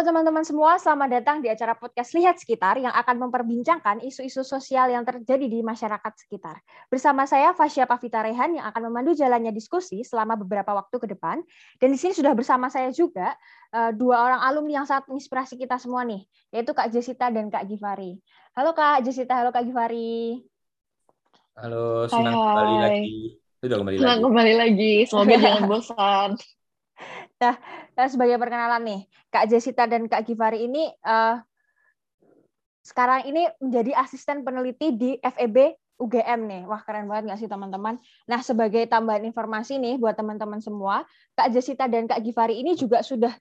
Halo teman-teman semua, selamat datang di acara podcast Lihat Sekitar yang akan memperbincangkan isu-isu sosial yang terjadi di masyarakat sekitar. Bersama saya Fasya Pavita Rehan yang akan memandu jalannya diskusi selama beberapa waktu ke depan. Dan di sini sudah bersama saya juga uh, dua orang alumni yang sangat menginspirasi kita semua nih, yaitu Kak Jessica dan Kak Givari. Halo Kak Jessica, halo Kak Givari. Halo, senang hai, hai. kembali lagi. Sudah kembali senang lagi. kembali lagi. Semoga jangan bosan. Nah, eh, sebagai perkenalan nih, Kak Jessica dan Kak Givari ini uh, sekarang ini menjadi asisten peneliti di FEB UGM nih. Wah, keren banget nggak sih teman-teman? Nah, sebagai tambahan informasi nih buat teman-teman semua, Kak Jessica dan Kak Givari ini juga sudah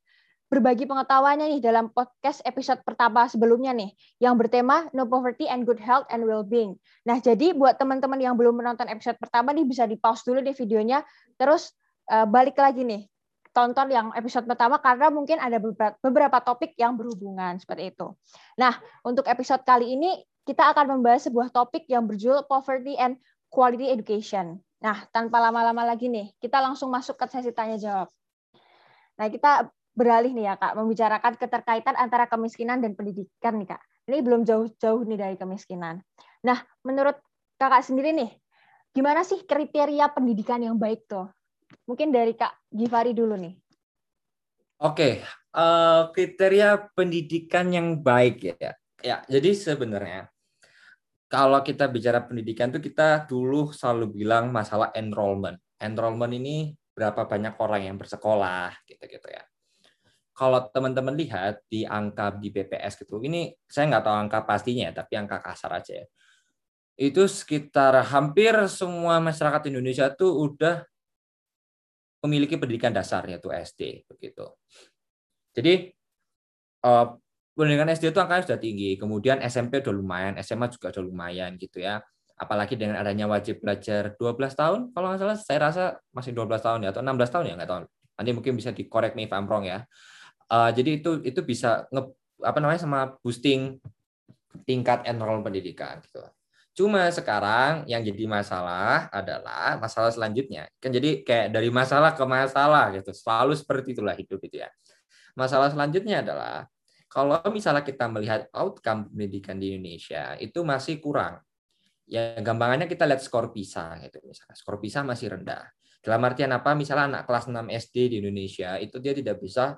berbagi pengetahuannya nih dalam podcast episode pertama sebelumnya nih yang bertema No Poverty and Good Health and Well-being. Nah, jadi buat teman-teman yang belum menonton episode pertama nih bisa di-pause dulu deh videonya terus uh, balik lagi nih tonton yang episode pertama karena mungkin ada beberapa topik yang berhubungan seperti itu. Nah, untuk episode kali ini kita akan membahas sebuah topik yang berjudul Poverty and Quality Education. Nah, tanpa lama-lama lagi nih, kita langsung masuk ke sesi tanya jawab. Nah, kita beralih nih ya Kak, membicarakan keterkaitan antara kemiskinan dan pendidikan nih Kak. Ini belum jauh-jauh nih dari kemiskinan. Nah, menurut Kakak sendiri nih, gimana sih kriteria pendidikan yang baik tuh? Mungkin dari Kak Givari dulu nih. Oke, uh, kriteria pendidikan yang baik ya. Ya, jadi sebenarnya kalau kita bicara pendidikan itu kita dulu selalu bilang masalah enrollment. Enrollment ini berapa banyak orang yang bersekolah gitu-gitu ya. Kalau teman-teman lihat di angka di BPS gitu, ini saya nggak tahu angka pastinya, tapi angka kasar aja ya. Itu sekitar hampir semua masyarakat Indonesia tuh udah memiliki pendidikan dasar yaitu SD begitu. Jadi uh, pendidikan SD itu angkanya sudah tinggi, kemudian SMP udah lumayan, SMA juga udah lumayan gitu ya. Apalagi dengan adanya wajib belajar 12 tahun, kalau nggak salah saya rasa masih 12 tahun ya atau 16 tahun ya nggak tahu. Nanti mungkin bisa dikorek nih if I'm wrong ya. Uh, jadi itu itu bisa nge, apa namanya sama boosting tingkat enroll pendidikan gitu. Cuma sekarang yang jadi masalah adalah masalah selanjutnya. Kan jadi kayak dari masalah ke masalah gitu. Selalu seperti itulah hidup itu ya. Masalah selanjutnya adalah kalau misalnya kita melihat outcome pendidikan di Indonesia itu masih kurang. Ya gampangannya kita lihat skor PISA gitu misalnya. Skor PISA masih rendah. Dalam artian apa? Misalnya anak kelas 6 SD di Indonesia itu dia tidak bisa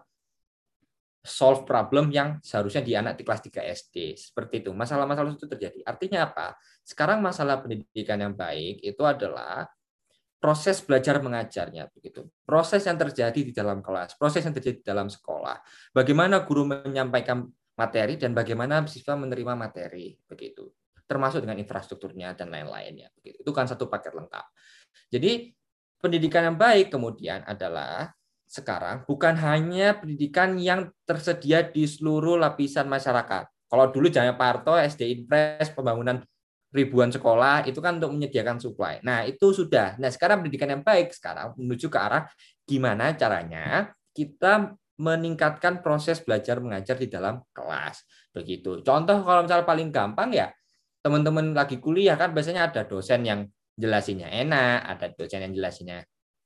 solve problem yang seharusnya di anak di kelas 3 SD. Seperti itu. Masalah-masalah itu terjadi. Artinya apa? Sekarang masalah pendidikan yang baik itu adalah proses belajar mengajarnya begitu. Proses yang terjadi di dalam kelas, proses yang terjadi di dalam sekolah. Bagaimana guru menyampaikan materi dan bagaimana siswa menerima materi begitu. Termasuk dengan infrastrukturnya dan lain-lainnya begitu. Itu kan satu paket lengkap. Jadi pendidikan yang baik kemudian adalah sekarang bukan hanya pendidikan yang tersedia di seluruh lapisan masyarakat. Kalau dulu Jaya Parto, SD Impres, pembangunan ribuan sekolah itu kan untuk menyediakan supply. Nah, itu sudah. Nah, sekarang pendidikan yang baik sekarang menuju ke arah gimana caranya kita meningkatkan proses belajar mengajar di dalam kelas. Begitu. Contoh kalau misalnya paling gampang ya teman-teman lagi kuliah kan biasanya ada dosen yang jelasinya enak, ada dosen yang jelasinya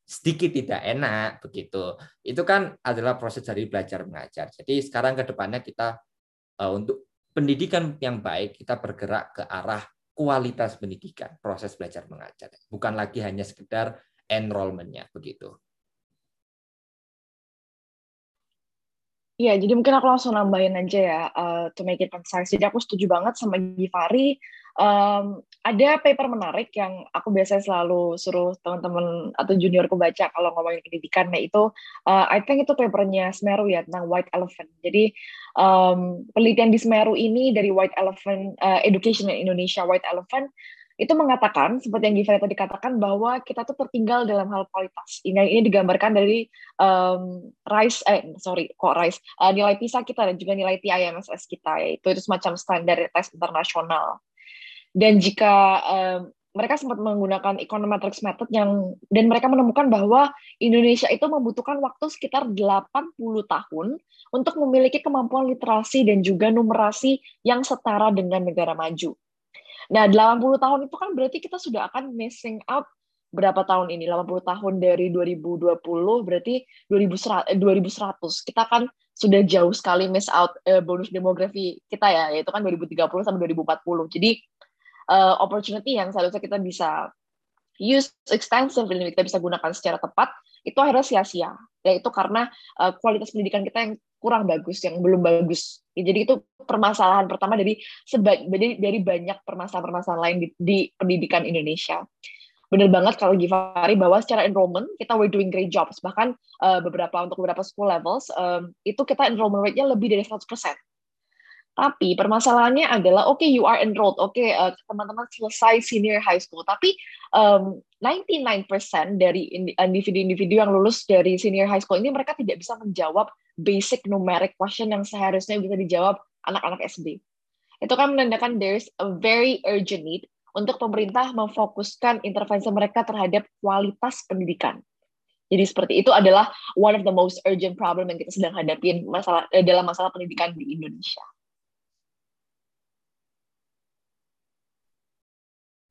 sedikit tidak enak begitu. Itu kan adalah proses dari belajar mengajar. Jadi sekarang ke depannya kita uh, untuk pendidikan yang baik kita bergerak ke arah kualitas pendidikan, proses belajar mengajar. Bukan lagi hanya sekedar enrollment-nya begitu. Iya, jadi mungkin aku langsung nambahin aja ya, uh, to make it concise. Jadi aku setuju banget sama Givari. Um, ada paper menarik yang aku biasanya selalu suruh teman-teman atau juniorku baca kalau ngomongin pendidikan, yaitu uh, I think itu papernya Semeru ya tentang White Elephant. Jadi um, penelitian di Semeru ini dari White Elephant uh, Education in Indonesia White Elephant itu mengatakan seperti yang Givera tadi katakan bahwa kita tuh tertinggal dalam hal kualitas. Ini ini digambarkan dari um, RISE eh sorry kok RISE uh, nilai PISA kita dan juga nilai TIMSS kita yaitu itu semacam standar tes internasional. Dan jika um, mereka sempat menggunakan econometrics method yang dan mereka menemukan bahwa Indonesia itu membutuhkan waktu sekitar 80 tahun untuk memiliki kemampuan literasi dan juga numerasi yang setara dengan negara maju. Nah, 80 tahun itu kan berarti kita sudah akan missing out berapa tahun ini? 80 tahun dari 2020 berarti 2100. 2100. Kita akan sudah jauh sekali miss out uh, bonus demografi kita ya, yaitu kan 2030 sampai 2040. Jadi uh, opportunity yang seharusnya kita bisa use extensively, kita bisa gunakan secara tepat, itu akhirnya sia-sia. Yaitu karena uh, kualitas pendidikan kita yang kurang bagus, yang belum bagus. Jadi itu permasalahan pertama dari dari, dari banyak permasalahan-permasalahan lain di, di pendidikan Indonesia benar banget kalau Givari bahwa secara enrollment kita we're doing great jobs bahkan uh, beberapa untuk beberapa school levels um, itu kita enrollment rate-nya lebih dari 100%. Tapi permasalahannya adalah oke okay, you are enrolled, oke okay, uh, teman-teman selesai senior high school, tapi um, 99% dari individu-individu yang lulus dari senior high school ini mereka tidak bisa menjawab basic numeric question yang seharusnya bisa dijawab anak-anak SD. Itu kan menandakan there's a very urgent need untuk pemerintah memfokuskan intervensi mereka terhadap kualitas pendidikan. Jadi seperti itu adalah one of the most urgent problem yang kita sedang hadapi masalah eh, dalam masalah pendidikan di Indonesia.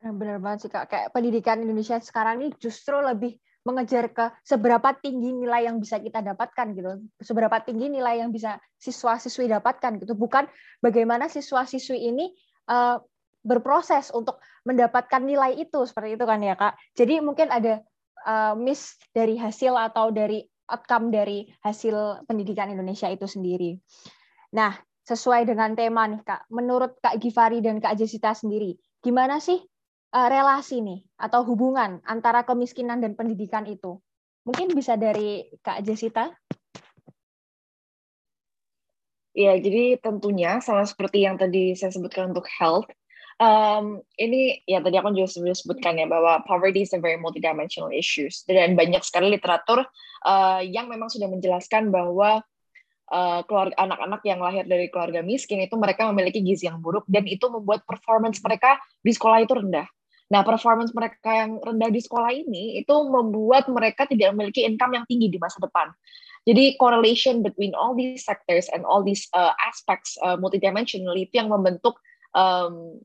Benar banget sih kak. Kayak pendidikan Indonesia sekarang ini justru lebih mengejar ke seberapa tinggi nilai yang bisa kita dapatkan gitu, seberapa tinggi nilai yang bisa siswa-siswi dapatkan gitu, bukan bagaimana siswa-siswi ini uh, berproses untuk mendapatkan nilai itu seperti itu kan ya kak. Jadi mungkin ada uh, miss dari hasil atau dari outcome dari hasil pendidikan Indonesia itu sendiri. Nah, sesuai dengan tema nih kak, menurut kak Givari dan kak Jessica sendiri, gimana sih uh, relasi nih atau hubungan antara kemiskinan dan pendidikan itu? Mungkin bisa dari kak Jessica. Ya, jadi tentunya sama seperti yang tadi saya sebutkan untuk health, um, ini ya tadi aku juga sudah sebutkan ya bahwa poverty is a very multidimensional issues dan banyak sekali literatur uh, yang memang sudah menjelaskan bahwa uh, keluarga anak-anak yang lahir dari keluarga miskin itu mereka memiliki gizi yang buruk dan itu membuat performance mereka di sekolah itu rendah. Nah, performance mereka yang rendah di sekolah ini itu membuat mereka tidak memiliki income yang tinggi di masa depan. Jadi correlation between all these sectors and all these uh, aspects uh, multidimensional itu yang membentuk um,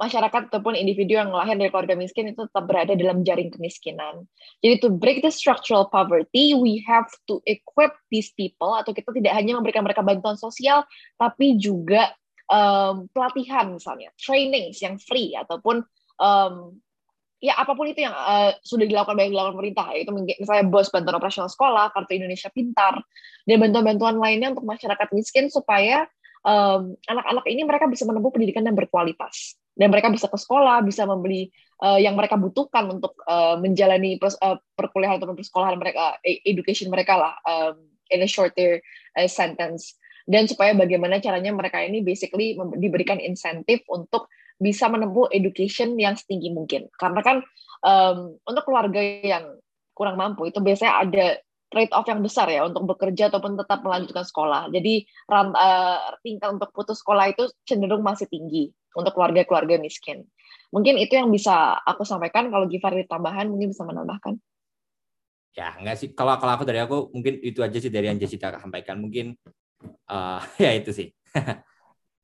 masyarakat ataupun individu yang lahir dari keluarga miskin itu tetap berada dalam jaring kemiskinan. Jadi to break the structural poverty, we have to equip these people atau kita tidak hanya memberikan mereka bantuan sosial, tapi juga um, pelatihan misalnya, trainings yang free ataupun um, ya apa pun itu yang uh, sudah dilakukan banyak dilakukan pemerintah, yaitu misalnya bos bantuan operasional sekolah, kartu Indonesia Pintar, dan bantuan-bantuan lainnya untuk masyarakat miskin supaya anak-anak um, ini mereka bisa menempuh pendidikan yang berkualitas dan mereka bisa ke sekolah, bisa membeli uh, yang mereka butuhkan untuk uh, menjalani pers, uh, perkuliahan atau persekolahan mereka, education mereka lah, um, in a shorter uh, sentence. Dan supaya bagaimana caranya mereka ini basically diberikan insentif untuk bisa menempuh education yang setinggi mungkin. Karena kan um, untuk keluarga yang kurang mampu itu biasanya ada trade off yang besar ya untuk bekerja ataupun tetap melanjutkan sekolah. Jadi uh, tingkat untuk putus sekolah itu cenderung masih tinggi untuk keluarga-keluarga miskin. Mungkin itu yang bisa aku sampaikan. Kalau Givari tambahan mungkin bisa menambahkan. Ya enggak sih. Kalau kalau aku dari aku mungkin itu aja sih dari yang Jessica sampaikan. Mungkin uh, ya itu sih.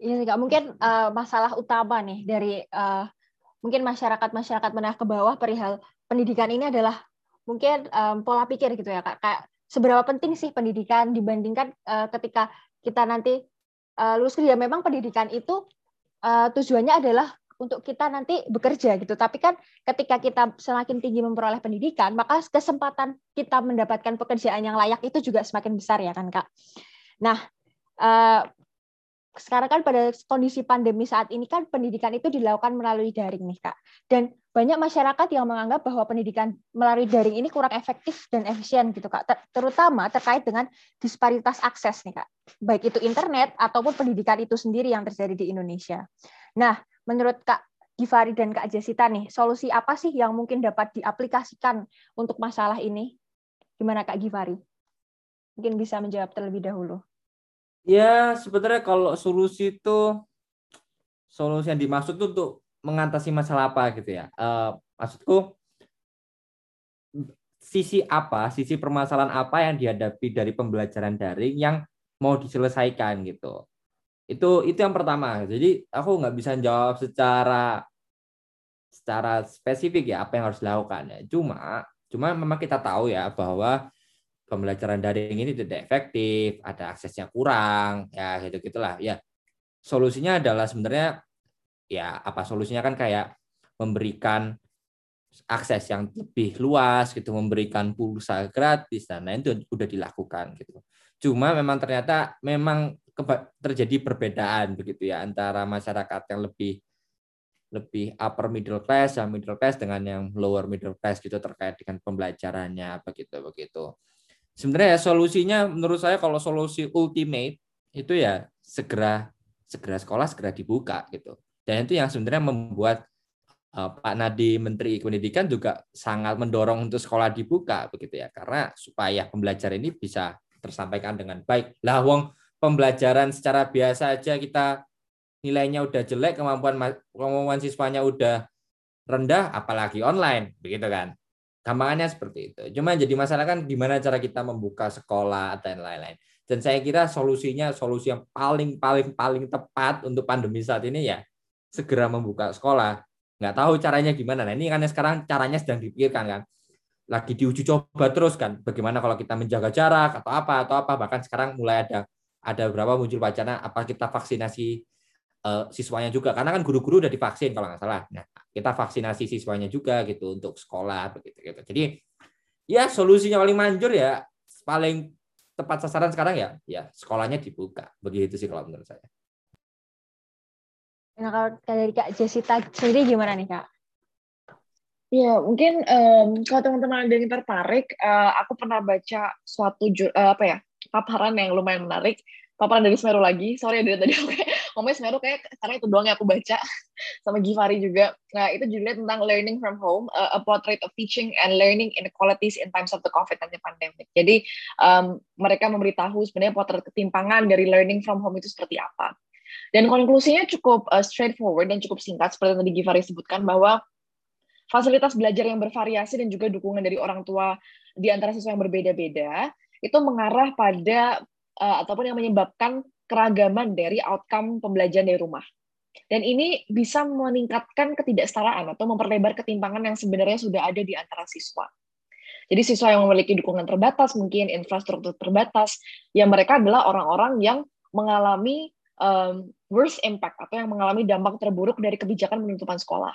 Iya sih. Mungkin uh, masalah utama nih dari uh, mungkin masyarakat masyarakat menengah ke bawah perihal pendidikan ini adalah mungkin um, pola pikir gitu ya kak kayak seberapa penting sih pendidikan dibandingkan uh, ketika kita nanti uh, lulus kerja memang pendidikan itu uh, tujuannya adalah untuk kita nanti bekerja gitu tapi kan ketika kita semakin tinggi memperoleh pendidikan maka kesempatan kita mendapatkan pekerjaan yang layak itu juga semakin besar ya kan kak nah uh, sekarang kan pada kondisi pandemi saat ini kan pendidikan itu dilakukan melalui daring nih kak. Dan banyak masyarakat yang menganggap bahwa pendidikan melalui daring ini kurang efektif dan efisien gitu kak. Terutama terkait dengan disparitas akses nih kak. Baik itu internet ataupun pendidikan itu sendiri yang terjadi di Indonesia. Nah menurut kak Givari dan kak Jessica nih solusi apa sih yang mungkin dapat diaplikasikan untuk masalah ini? Gimana kak Givari? Mungkin bisa menjawab terlebih dahulu Ya, sebenarnya kalau solusi itu solusi yang dimaksud itu untuk mengatasi masalah apa gitu ya. Uh, maksudku sisi apa, sisi permasalahan apa yang dihadapi dari pembelajaran daring yang mau diselesaikan gitu. Itu itu yang pertama. Jadi aku nggak bisa jawab secara secara spesifik ya apa yang harus dilakukan ya. Cuma cuma memang kita tahu ya bahwa pembelajaran daring ini tidak efektif, ada aksesnya kurang, ya gitu gitulah. Ya solusinya adalah sebenarnya ya apa solusinya kan kayak memberikan akses yang lebih luas gitu, memberikan pulsa gratis dan lain itu sudah dilakukan gitu. Cuma memang ternyata memang terjadi perbedaan begitu ya antara masyarakat yang lebih lebih upper middle class yang middle class dengan yang lower middle class gitu terkait dengan pembelajarannya begitu begitu sebenarnya ya, solusinya menurut saya kalau solusi ultimate itu ya segera segera sekolah segera dibuka gitu. Dan itu yang sebenarnya membuat uh, Pak Nadi Menteri Pendidikan juga sangat mendorong untuk sekolah dibuka begitu ya. Karena supaya pembelajaran ini bisa tersampaikan dengan baik. Lah wong pembelajaran secara biasa aja kita nilainya udah jelek, kemampuan kemampuan siswanya udah rendah, apalagi online, begitu kan? Gampangannya seperti itu. Cuma jadi masalah kan gimana cara kita membuka sekolah dan lain-lain. Dan saya kira solusinya solusi yang paling paling paling tepat untuk pandemi saat ini ya segera membuka sekolah. Nggak tahu caranya gimana. Nah ini kan sekarang caranya sedang dipikirkan kan. Lagi diuji coba terus kan. Bagaimana kalau kita menjaga jarak atau apa atau apa. Bahkan sekarang mulai ada ada beberapa muncul wacana apa kita vaksinasi uh, siswanya juga karena kan guru-guru udah divaksin kalau nggak salah. Nah, kita vaksinasi siswanya juga gitu untuk sekolah begitu gitu. Jadi ya solusinya paling manjur ya paling tepat sasaran sekarang ya ya sekolahnya dibuka. Begitu sih kalau menurut saya. Nah, kalau dari Kak Jessica sendiri gimana nih, Kak? Ya, mungkin um, kalau teman-teman ada yang tertarik, uh, aku pernah baca suatu uh, apa ya paparan yang lumayan menarik paparan dari Semeru lagi. Sorry ya dari tadi aku ngomongnya Semeru kayak karena itu doang yang aku baca sama Givari juga. Nah, itu judulnya tentang learning from home, uh, a portrait of teaching and learning inequalities in times of the COVID-19 pandemic. Jadi um, mereka memberitahu sebenarnya potret ketimpangan dari learning from home itu seperti apa. Dan konklusinya cukup uh, straightforward dan cukup singkat seperti yang tadi Givari sebutkan bahwa fasilitas belajar yang bervariasi dan juga dukungan dari orang tua di antara siswa yang berbeda-beda itu mengarah pada uh, ataupun yang menyebabkan keragaman dari outcome pembelajaran dari rumah. Dan ini bisa meningkatkan ketidaksetaraan atau memperlebar ketimpangan yang sebenarnya sudah ada di antara siswa. Jadi siswa yang memiliki dukungan terbatas, mungkin infrastruktur terbatas, ya mereka adalah orang-orang yang mengalami um, worst impact atau yang mengalami dampak terburuk dari kebijakan penutupan sekolah.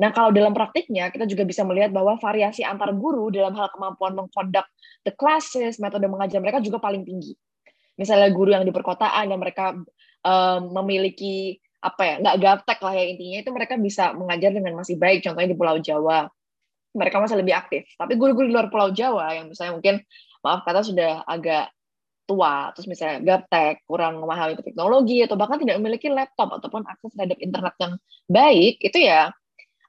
Nah, kalau dalam praktiknya, kita juga bisa melihat bahwa variasi antar guru dalam hal kemampuan mengkondak the classes, metode mengajar mereka juga paling tinggi misalnya guru yang di perkotaan dan mereka um, memiliki apa ya nggak gaptek lah ya intinya itu mereka bisa mengajar dengan masih baik contohnya di Pulau Jawa. Mereka masih lebih aktif. Tapi guru-guru di luar Pulau Jawa yang misalnya mungkin maaf kata sudah agak tua terus misalnya gaptek kurang memahami teknologi atau bahkan tidak memiliki laptop ataupun akses terhadap internet yang baik itu ya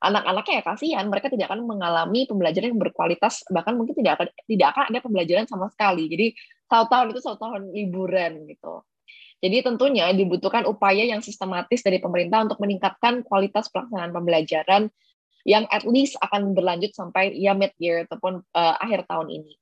anak-anaknya ya kasihan mereka tidak akan mengalami pembelajaran yang berkualitas bahkan mungkin tidak akan tidak akan ada pembelajaran sama sekali. Jadi satu tahun itu satu tahun liburan gitu. Jadi tentunya dibutuhkan upaya yang sistematis dari pemerintah untuk meningkatkan kualitas pelaksanaan pembelajaran yang at least akan berlanjut sampai ya mid year ataupun uh, akhir tahun ini.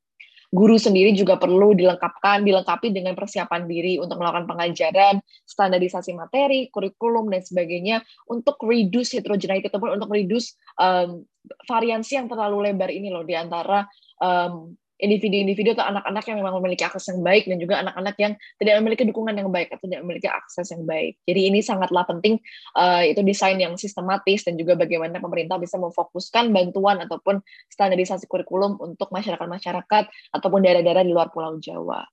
Guru sendiri juga perlu dilengkapkan, dilengkapi dengan persiapan diri untuk melakukan pengajaran, standarisasi materi, kurikulum dan sebagainya untuk reduce heterogeneity ataupun untuk reduce um, variansi yang terlalu lebar ini loh di antara um, individu-individu atau anak-anak yang memang memiliki akses yang baik dan juga anak-anak yang tidak memiliki dukungan yang baik atau tidak memiliki akses yang baik. Jadi ini sangatlah penting uh, itu desain yang sistematis dan juga bagaimana pemerintah bisa memfokuskan bantuan ataupun standarisasi kurikulum untuk masyarakat-masyarakat ataupun daerah-daerah di luar Pulau Jawa.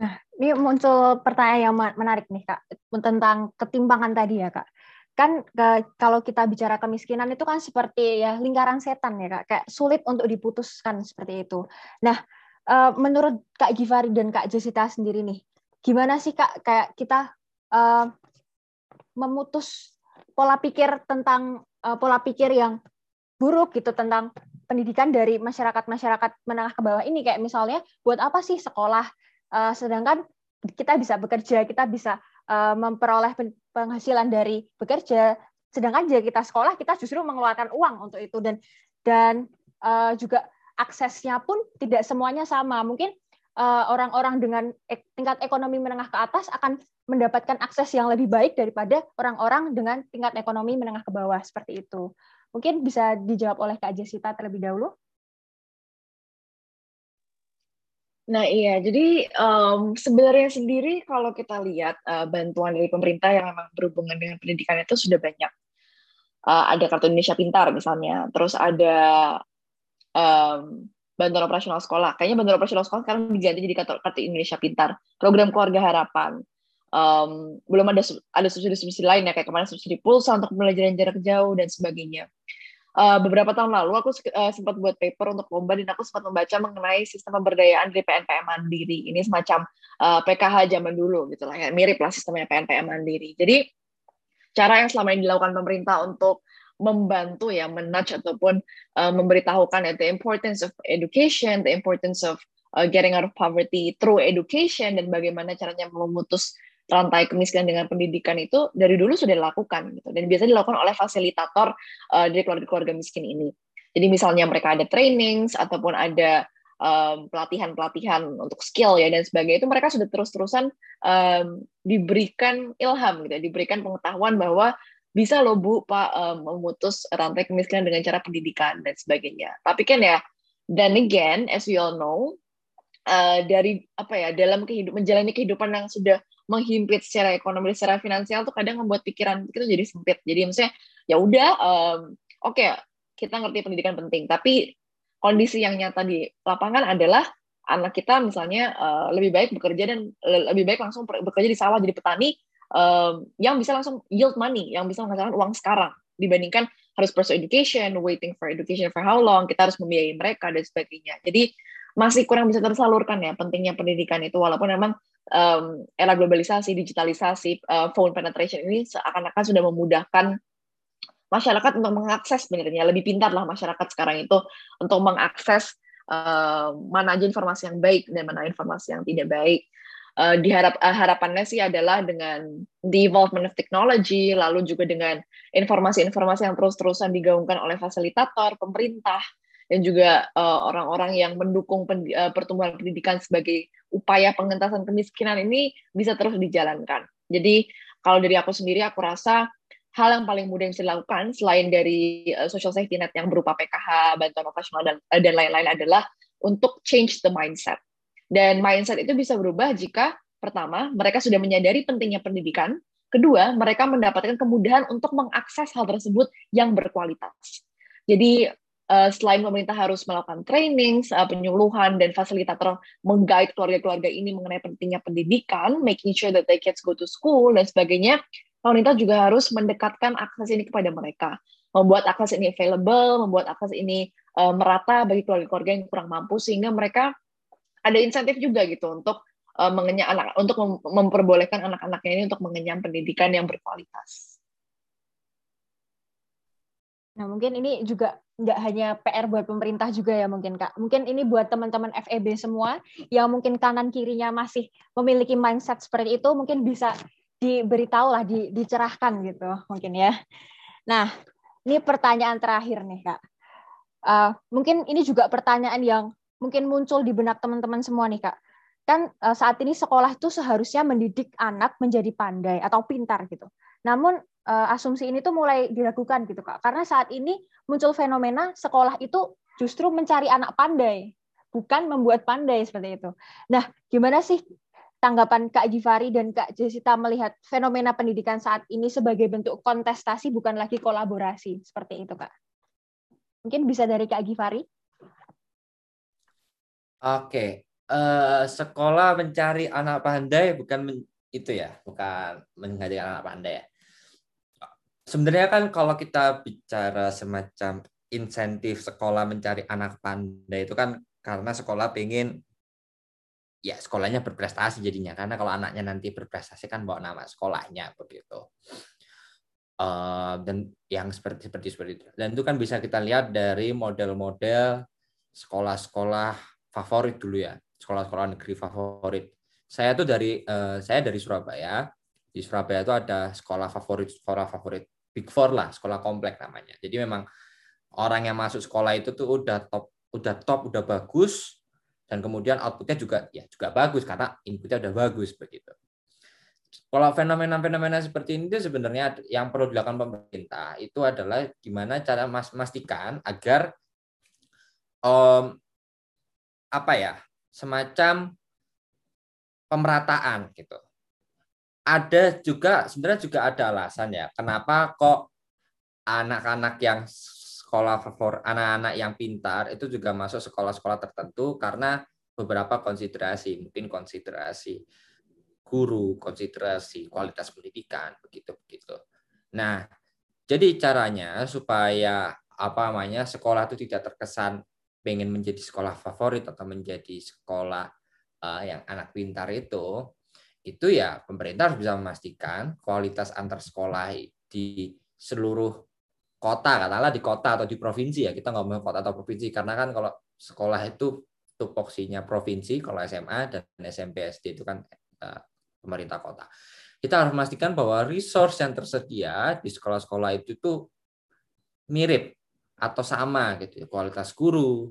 Nah, ini muncul pertanyaan yang menarik nih Kak tentang ketimpangan tadi ya Kak kan ke, kalau kita bicara kemiskinan itu kan seperti ya lingkaran setan ya kak. Kayak sulit untuk diputuskan seperti itu. Nah uh, menurut kak Givari dan kak Jessica sendiri nih gimana sih kak kayak kita uh, memutus pola pikir tentang uh, pola pikir yang buruk gitu tentang pendidikan dari masyarakat masyarakat menengah ke bawah ini? Kayak misalnya buat apa sih sekolah? Uh, sedangkan kita bisa bekerja kita bisa uh, memperoleh penghasilan dari bekerja. Sedangkan jika kita sekolah kita justru mengeluarkan uang untuk itu. Dan dan uh, juga aksesnya pun tidak semuanya sama. Mungkin eh, orang-orang uh, dengan ek, tingkat ekonomi menengah ke atas akan mendapatkan akses yang lebih baik daripada orang-orang dengan tingkat ekonomi menengah ke bawah. Seperti itu. Mungkin bisa dijawab oleh Kak Jessica terlebih dahulu Nah iya, jadi um, sebenarnya sendiri kalau kita lihat uh, bantuan dari pemerintah yang memang berhubungan dengan pendidikan itu sudah banyak. Uh, ada kartu Indonesia Pintar misalnya, terus ada um, bantuan operasional sekolah. Kayaknya bantuan operasional sekolah sekarang diganti jadi kartu, Indonesia Pintar. Program keluarga harapan. Um, belum ada ada subsidi-subsidi lain ya kayak kemarin subsidi pulsa untuk pembelajaran jarak jauh dan sebagainya uh, beberapa tahun lalu aku uh, sempat buat paper untuk lomba dan aku sempat membaca mengenai sistem pemberdayaan dari PNPM Mandiri. Ini semacam uh, eh, PKH zaman dulu gitu lah ya, mirip lah sistemnya PNPM Mandiri. Jadi cara yang selama ini dilakukan pemerintah untuk membantu ya menudge ataupun uh, memberitahukan ya the importance of education, the importance of uh, getting out of poverty through education dan bagaimana caranya memutus rantai kemiskinan dengan pendidikan itu dari dulu sudah dilakukan gitu dan biasanya dilakukan oleh fasilitator uh, dari keluarga-keluarga miskin ini. Jadi misalnya mereka ada trainings ataupun ada pelatihan-pelatihan um, untuk skill ya dan sebagainya itu mereka sudah terus-terusan um, diberikan ilham gitu, diberikan pengetahuan bahwa bisa loh bu pak um, memutus rantai kemiskinan dengan cara pendidikan dan sebagainya. Tapi kan ya, dan again as we all know uh, dari apa ya dalam kehidupan menjalani kehidupan yang sudah menghimpit secara ekonomi secara finansial tuh kadang membuat pikiran itu jadi sempit. Jadi maksudnya ya udah um, oke okay, kita ngerti pendidikan penting. Tapi kondisi yang nyata di lapangan adalah anak kita misalnya uh, lebih baik bekerja dan lebih baik langsung bekerja di sawah jadi petani um, yang bisa langsung yield money yang bisa menghasilkan uang sekarang. Dibandingkan harus pursue education waiting for education for how long kita harus membiayai mereka dan sebagainya. Jadi masih kurang bisa tersalurkan ya pentingnya pendidikan itu walaupun memang um, era globalisasi, digitalisasi, uh, phone penetration ini seakan-akan sudah memudahkan masyarakat untuk mengakses sebenarnya lebih pintar lah masyarakat sekarang itu untuk mengakses uh, mana aja informasi yang baik dan mana informasi yang tidak baik. Uh, diharap uh, harapannya sih adalah dengan the involvement of technology lalu juga dengan informasi-informasi yang terus-terusan digaungkan oleh fasilitator pemerintah dan juga orang-orang uh, yang mendukung pen, uh, pertumbuhan pendidikan sebagai upaya pengentasan kemiskinan ini bisa terus dijalankan. Jadi kalau dari aku sendiri aku rasa hal yang paling mudah yang bisa dilakukan selain dari uh, social safety net yang berupa PKH, bantuan operasional dan uh, dan lain-lain adalah untuk change the mindset. Dan mindset itu bisa berubah jika pertama mereka sudah menyadari pentingnya pendidikan, kedua mereka mendapatkan kemudahan untuk mengakses hal tersebut yang berkualitas. Jadi uh, selain pemerintah harus melakukan training, uh, penyuluhan dan fasilitator menggait keluarga-keluarga ini mengenai pentingnya pendidikan, making sure that the kids go to school dan sebagainya, pemerintah juga harus mendekatkan akses ini kepada mereka, membuat akses ini available, membuat akses ini uh, merata bagi keluarga-keluarga yang kurang mampu sehingga mereka ada insentif juga gitu untuk mengenyam anak untuk mem memperbolehkan anak-anaknya ini untuk mengenyam pendidikan yang berkualitas. Nah, mungkin ini juga nggak hanya PR buat pemerintah juga ya mungkin Kak. Mungkin ini buat teman-teman FEB semua yang mungkin kanan kirinya masih memiliki mindset seperti itu mungkin bisa diberitahu lah, di, dicerahkan gitu mungkin ya. Nah, ini pertanyaan terakhir nih Kak. Uh, mungkin ini juga pertanyaan yang mungkin muncul di benak teman-teman semua nih Kak. Kan uh, saat ini sekolah itu seharusnya mendidik anak menjadi pandai atau pintar gitu. Namun asumsi ini tuh mulai diragukan gitu kak. Karena saat ini muncul fenomena sekolah itu justru mencari anak pandai bukan membuat pandai seperti itu. Nah gimana sih tanggapan Kak Givari dan Kak Jessica melihat fenomena pendidikan saat ini sebagai bentuk kontestasi bukan lagi kolaborasi? Seperti itu kak. Mungkin bisa dari Kak Givari. Oke, uh, sekolah mencari anak pandai bukan itu ya, bukan mengajak anak pandai ya sebenarnya kan kalau kita bicara semacam insentif sekolah mencari anak pandai itu kan karena sekolah pengen ya sekolahnya berprestasi jadinya. Karena kalau anaknya nanti berprestasi kan bawa nama sekolahnya begitu. Uh, dan yang seperti seperti seperti itu. Dan itu kan bisa kita lihat dari model-model sekolah-sekolah favorit dulu ya. Sekolah-sekolah negeri favorit. Saya tuh dari uh, saya dari Surabaya di Surabaya itu ada sekolah favorit sekolah favorit Big Four lah, sekolah komplek namanya. Jadi memang orang yang masuk sekolah itu tuh udah top, udah top, udah bagus, dan kemudian outputnya juga ya juga bagus karena inputnya udah bagus begitu. Kalau fenomena-fenomena seperti ini itu sebenarnya yang perlu dilakukan pemerintah itu adalah gimana cara memastikan agar um, apa ya semacam pemerataan gitu. Ada juga sebenarnya juga ada alasan ya kenapa kok anak-anak yang sekolah favorit anak-anak yang pintar itu juga masuk sekolah-sekolah tertentu karena beberapa konsiderasi, mungkin konsiderasi guru, konsiderasi kualitas pendidikan, begitu begitu. Nah, jadi caranya supaya apa namanya sekolah itu tidak terkesan pengen menjadi sekolah favorit atau menjadi sekolah uh, yang anak pintar itu, itu ya pemerintah harus bisa memastikan kualitas antar sekolah di seluruh kota, katakanlah di kota atau di provinsi ya kita ngomong kota atau provinsi karena kan kalau sekolah itu tupoksinya provinsi, kalau SMA dan SMP SD itu kan uh, pemerintah kota. Kita harus memastikan bahwa resource yang tersedia di sekolah-sekolah itu tuh mirip atau sama gitu ya, kualitas guru,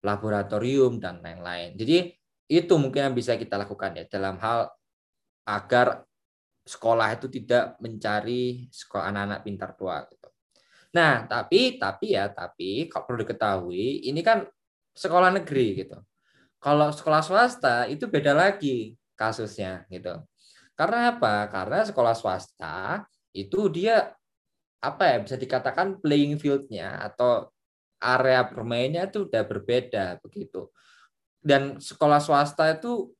laboratorium dan lain-lain. Jadi itu mungkin yang bisa kita lakukan ya dalam hal agar sekolah itu tidak mencari sekolah anak-anak pintar tua gitu. Nah, tapi tapi ya tapi kalau perlu diketahui ini kan sekolah negeri gitu. Kalau sekolah swasta itu beda lagi kasusnya gitu. Karena apa? Karena sekolah swasta itu dia apa ya bisa dikatakan playing field-nya atau area bermainnya itu udah berbeda begitu. Dan sekolah swasta itu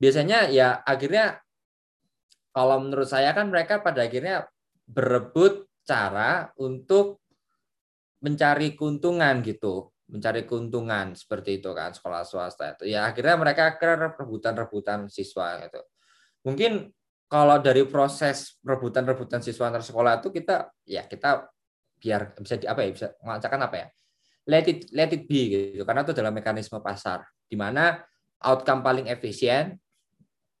biasanya ya akhirnya kalau menurut saya kan mereka pada akhirnya berebut cara untuk mencari keuntungan gitu mencari keuntungan seperti itu kan sekolah swasta itu. Ya akhirnya mereka ke rebutan-rebutan siswa gitu. Mungkin kalau dari proses rebutan-rebutan siswa antar sekolah itu kita ya kita biar bisa di apa ya bisa mengatakan apa ya? Let it let it be gitu. Karena itu adalah mekanisme pasar di mana outcome paling efisien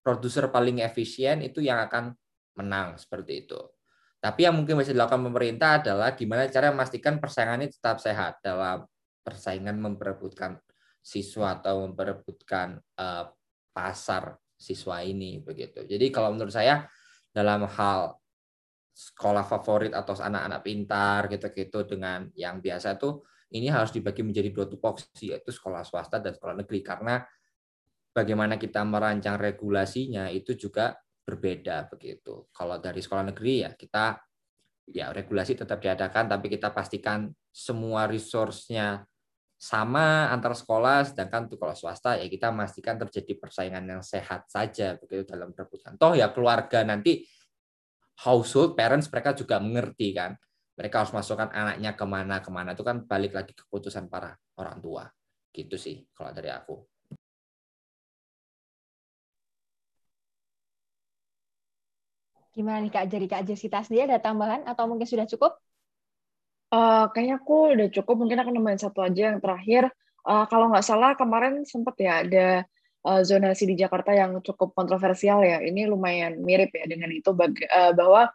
produser paling efisien itu yang akan menang seperti itu tapi yang mungkin bisa dilakukan pemerintah adalah gimana cara memastikan persaingan ini tetap sehat dalam persaingan memperebutkan siswa atau memperebutkan uh, pasar siswa ini begitu. Jadi kalau menurut saya dalam hal sekolah favorit atau anak-anak pintar gitu-gitu dengan yang biasa tuh ini harus dibagi menjadi dua tupoksi yaitu sekolah swasta dan sekolah negeri karena bagaimana kita merancang regulasinya itu juga berbeda begitu. Kalau dari sekolah negeri ya kita ya regulasi tetap diadakan tapi kita pastikan semua resource-nya sama antar sekolah sedangkan untuk kalau swasta ya kita memastikan terjadi persaingan yang sehat saja begitu dalam perebutan toh ya keluarga nanti household parents mereka juga mengerti kan mereka harus masukkan anaknya ke mana ke mana itu kan balik lagi keputusan para orang tua. Gitu sih kalau dari aku gimana nih kak jadi kak Jessica sendiri ada tambahan atau mungkin sudah cukup Uh, kayaknya aku udah cukup. Mungkin akan nambahin satu aja yang terakhir. Uh, kalau nggak salah kemarin sempat ya ada uh, zonasi di Jakarta yang cukup kontroversial ya. Ini lumayan mirip ya dengan itu uh, bahwa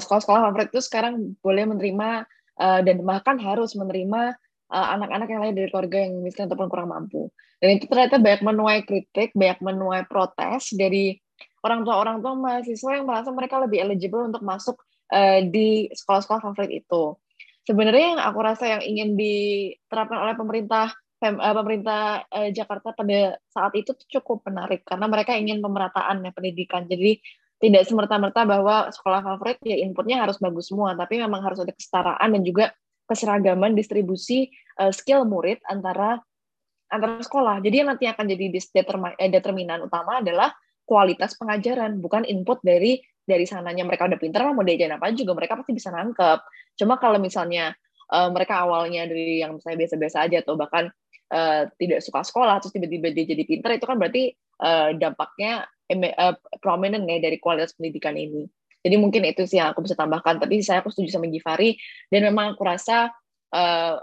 sekolah-sekolah favorit itu sekarang boleh menerima uh, dan bahkan harus menerima anak-anak uh, yang lain dari keluarga yang miskin ataupun kurang mampu. Dan itu ternyata banyak menuai kritik, banyak menuai protes dari orang tua orang tua mahasiswa yang merasa mereka lebih eligible untuk masuk uh, di sekolah-sekolah favorit itu sebenarnya yang aku rasa yang ingin diterapkan oleh pemerintah eh, pemerintah eh, Jakarta pada saat itu cukup menarik karena mereka ingin pemerataan ya pendidikan. Jadi tidak semerta-merta bahwa sekolah favorit ya inputnya harus bagus semua, tapi memang harus ada kesetaraan dan juga keseragaman distribusi skill murid antara antara sekolah. Jadi yang nanti akan jadi determinan utama adalah kualitas pengajaran, bukan input dari dari sananya mereka udah pinter mau diajarin apa juga mereka pasti bisa nangkep. Cuma kalau misalnya uh, mereka awalnya dari yang misalnya biasa-biasa aja atau bahkan uh, tidak suka sekolah terus tiba-tiba dia jadi pinter itu kan berarti uh, dampaknya uh, prominent ya dari kualitas pendidikan ini. Jadi mungkin itu sih yang aku bisa tambahkan. Tapi saya aku setuju sama Givari. Dan memang aku rasa uh,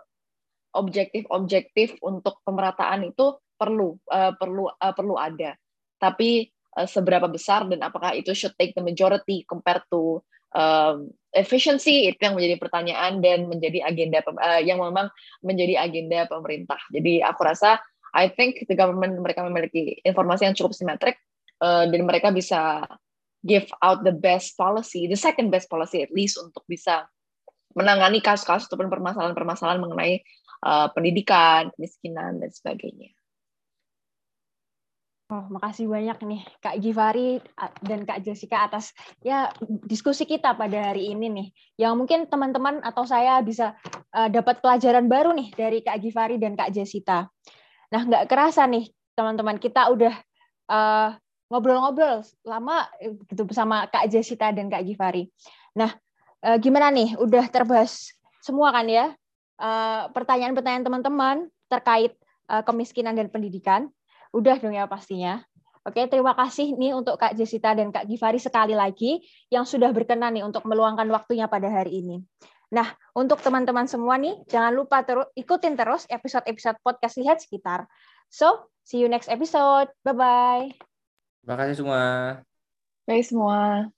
objektif-objektif untuk pemerataan itu perlu uh, perlu uh, perlu ada. Tapi Eh, seberapa besar dan apakah itu should take the majority compared to um, efficiency itu yang menjadi pertanyaan dan menjadi agenda uh, yang memang menjadi agenda pemerintah. Jadi aku rasa I think the government mereka memiliki informasi yang cukup simetrik uh, dan mereka bisa give out the best policy, the second best policy at least untuk bisa menangani kasus-kasus ataupun permasalahan-permasalahan mengenai uh, pendidikan, kemiskinan dan sebagainya. Oh, makasih banyak nih Kak Givari dan Kak Jessica atas ya diskusi kita pada hari ini nih. Yang mungkin teman-teman atau saya bisa uh, dapat pelajaran baru nih dari Kak Givari dan Kak Jessica. Nah, nggak kerasa nih teman-teman kita udah uh, ngobrol-ngobrol lama gitu bersama Kak Jessica dan Kak Givari. Nah, uh, gimana nih? Udah terbahas semua kan ya? Pertanyaan-pertanyaan teman-teman terkait kemiskinan dan pendidikan. Udah dong ya pastinya. Oke, terima kasih nih untuk Kak Jessica dan Kak Givari sekali lagi yang sudah berkenan nih untuk meluangkan waktunya pada hari ini. Nah, untuk teman-teman semua nih, jangan lupa terus ikutin terus episode-episode podcast Lihat Sekitar. So, see you next episode. Bye-bye. Terima kasih semua. Bye semua.